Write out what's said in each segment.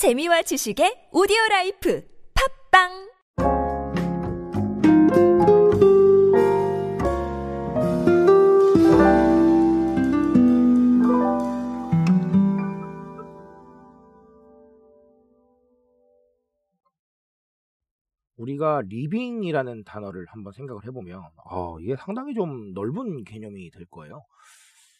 재미와 지식의 오디오 라이프 팟빵 우리가 리빙이라는 단어를 한번 생각을 해보면, 어, 이게 상당히 좀 넓은 개념이 될 거예요.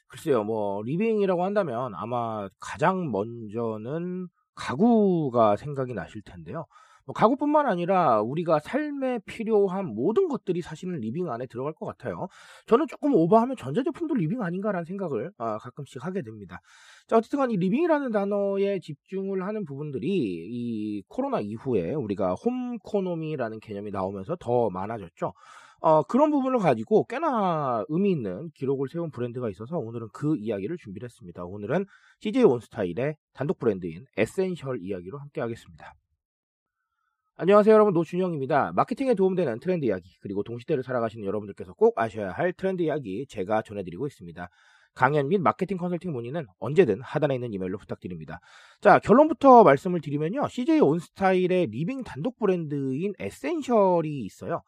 글쎄요, 뭐, 리빙이라고 한다면 아마 가장 먼저는 가구가 생각이 나실 텐데요. 뭐 가구뿐만 아니라 우리가 삶에 필요한 모든 것들이 사실은 리빙 안에 들어갈 것 같아요. 저는 조금 오버하면 전자제품도 리빙 아닌가라는 생각을 아, 가끔씩 하게 됩니다. 자, 어쨌든 간에 리빙이라는 단어에 집중을 하는 부분들이 이 코로나 이후에 우리가 홈코노미라는 개념이 나오면서 더 많아졌죠. 어, 그런 부분을 가지고 꽤나 의미 있는 기록을 세운 브랜드가 있어서 오늘은 그 이야기를 준비를 했습니다. 오늘은 CJ 온스타일의 단독 브랜드인 에센셜 이야기로 함께 하겠습니다. 안녕하세요 여러분 노준영입니다. 마케팅에 도움되는 트렌드 이야기 그리고 동시대를 살아가시는 여러분들께서 꼭 아셔야 할 트렌드 이야기 제가 전해드리고 있습니다. 강연 및 마케팅 컨설팅 문의는 언제든 하단에 있는 이메일로 부탁드립니다. 자 결론부터 말씀을 드리면요. CJ 온스타일의 리빙 단독 브랜드인 에센셜이 있어요.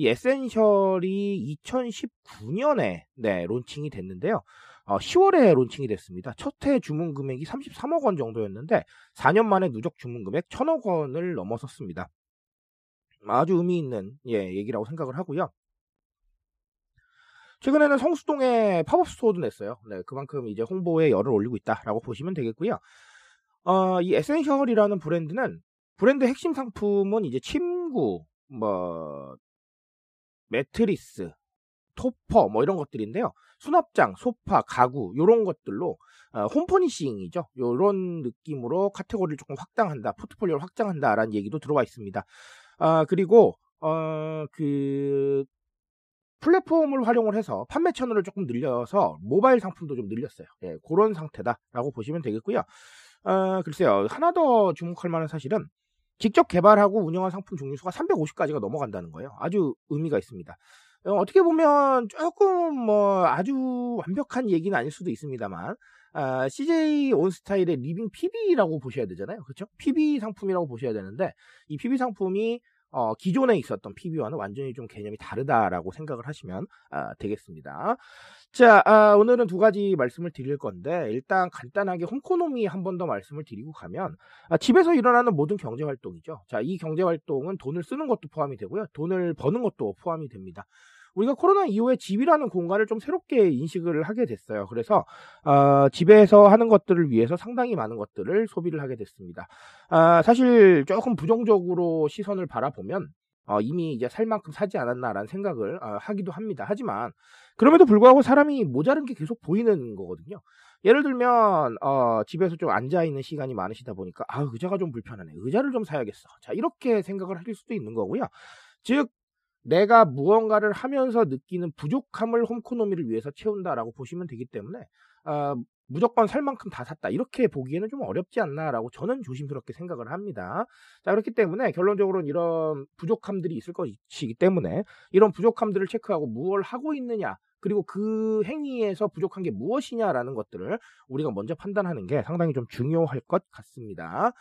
이 에센셜이 2019년에 네, 론칭이 됐는데요. 어, 10월에 론칭이 됐습니다. 첫 해 주문 금액이 33억 원 정도였는데 4년 만에 누적 주문 금액 1천억 원을 넘어섰습니다. 아주 의미 있는 예, 얘기라고 생각을 하고요. 최근에는 성수동에 팝업 스토어도 냈어요. 네, 그만큼 이제 홍보에 열을 올리고 있다라고 보시면 되겠고요. 어, 이 에센셜이라는 브랜드는 브랜드 핵심 상품은 이제 침구, 뭐 매트리스, 토퍼 뭐 이런 것들인데요. 수납장, 소파, 가구 이런 것들로 어, 홈퍼니싱이죠. 이런 느낌으로 카테고리를 조금 확장한다, 포트폴리오를 확장한다라는 얘기도 들어와 있습니다. 아 그리고 어, 그 플랫폼을 활용을 해서 판매 채널을 조금 늘려서 모바일 상품도 좀 늘렸어요. 예, 그런 상태다라고 보시면 되겠고요. 어, 글쎄요, 하나 더 주목할 만한 사실은 직접 개발하고 운영한 상품 종류 수가 350가지가 넘어간다는 거예요. 아주 의미가 있습니다. 어, 어떻게 보면 조금 뭐 아주 완벽한 얘기는 아닐 수도 있습니다만 아, CJ 온스타일의 리빙 PB라고 보셔야 되잖아요. 그렇죠? PB 상품이라고 보셔야 되는데 이 PB 상품이 어, 기존에 있었던 PB와는 완전히 좀 개념이 다르다라고 생각을 하시면 아, 되겠습니다. 자, 아, 오늘은 두 가지 말씀을 드릴 건데 일단 간단하게 홈코노미 한 번 더 말씀을 드리고 가면 아, 집에서 일어나는 모든 경제 활동이죠. 자, 이 경제 활동은 돈을 쓰는 것도 포함이 되고요. 돈을 버는 것도 포함이 됩니다. 우리가 코로나 이후에 집이라는 공간을 좀 새롭게 인식을 하게 됐어요. 그래서 어, 집에서 하는 것들을 위해서 상당히 많은 것들을 소비를 하게 됐습니다. 아, 사실 조금 부정적으로 시선을 바라보면 어, 이미 이제 살 만큼 사지 않았나라는 생각을 어, 하기도 합니다. 하지만 그럼에도 불구하고 사람이 모자른 게 계속 보이는 거거든요. 예를 들면 어, 집에서 좀 앉아 있는 시간이 많으시다 보니까 아 의자가 좀 불편하네. 의자를 좀 사야겠어. 자 이렇게 생각을 하실 수도 있는 거고요. 즉 내가 무언가를 하면서 느끼는 부족함을 홈코노미를 위해서 채운다라고 보시면 되기 때문에 어, 무조건 살 만큼 다 샀다 이렇게 보기에는 좀 어렵지 않나라고 저는 조심스럽게 생각을 합니다. 자 그렇기 때문에 결론적으로는 이런 부족함들이 있을 것이기 때문에 이런 부족함들을 체크하고 무엇을 하고 있느냐 그리고 그 행위에서 부족한 게 무엇이냐라는 것들을 우리가 먼저 판단하는 게 상당히 좀 중요할 것 같습니다.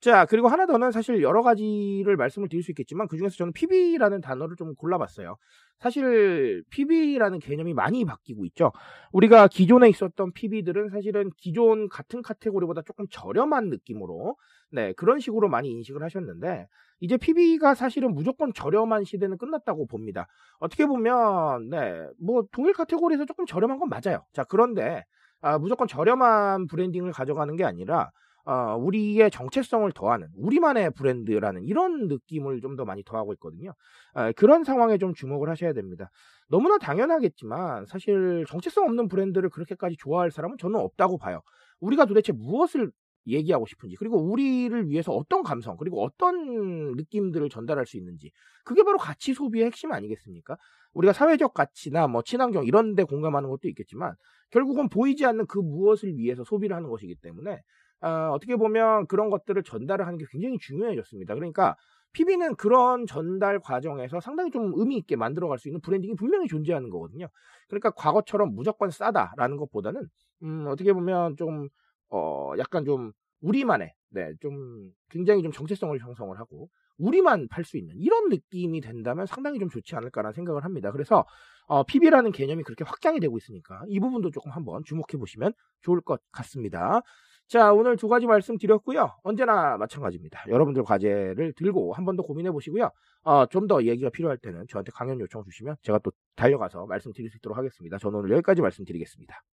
자, 그리고 하나 더는 사실 여러 가지를 말씀을 드릴 수 있겠지만 그 중에서 저는 PB라는 단어를 좀 골라봤어요. 사실 PB라는 개념이 많이 바뀌고 있죠. 우리가 기존에 있었던 PB들은 사실은 기존 같은 카테고리보다 조금 저렴한 느낌으로 네, 그런 식으로 많이 인식을 하셨는데 이제 PB가 사실은 무조건 저렴한 시대는 끝났다고 봅니다. 어떻게 보면 네, 뭐 동일 카테고리에서 조금 저렴한 건 맞아요. 자, 그런데 아, 무조건 저렴한 브랜딩을 가져가는 게 아니라 어, 우리의 정체성을 더하는 우리만의 브랜드라는 이런 느낌을 좀 더 많이 더하고 있거든요. 어, 그런 상황에 좀 주목을 하셔야 됩니다. 너무나 당연하겠지만 사실 정체성 없는 브랜드를 그렇게까지 좋아할 사람은 저는 없다고 봐요. 우리가 도대체 무엇을 얘기하고 싶은지 그리고 우리를 위해서 어떤 감성 그리고 어떤 느낌들을 전달할 수 있는지 그게 바로 가치 소비의 핵심 아니겠습니까? 우리가 사회적 가치나 뭐 친환경 이런 데 공감하는 것도 있겠지만 결국은 보이지 않는 그 무엇을 위해서 소비를 하는 것이기 때문에 어, 어떻게 보면 그런 것들을 전달을 하는 게 굉장히 중요해졌습니다. 그러니까 PB는 그런 전달 과정에서 상당히 좀 의미 있게 만들어갈 수 있는 브랜딩이 분명히 존재하는 거거든요. 그러니까 과거처럼 무조건 싸다라는 것보다는 음, 어떻게 보면 좀 어, 약간 좀 우리만의 네, 좀 굉장히 좀 정체성을 형성을 하고 우리만 팔 수 있는 이런 느낌이 된다면 상당히 좀 좋지 않을까라는 생각을 합니다. 그래서 어, PB라는 개념이 그렇게 확장이 되고 있으니까 이 부분도 조금 한번 주목해 보시면 좋을 것 같습니다. 자, 오늘 두 가지 말씀 드렸고요. 언제나 마찬가지입니다. 여러분들 과제를 들고 한 번 더 고민해 보시고요. 어, 좀 더 얘기가 필요할 때는 저한테 강연 요청 주시면 제가 또 달려가서 말씀드릴 수 있도록 하겠습니다. 저는 오늘 여기까지 말씀드리겠습니다.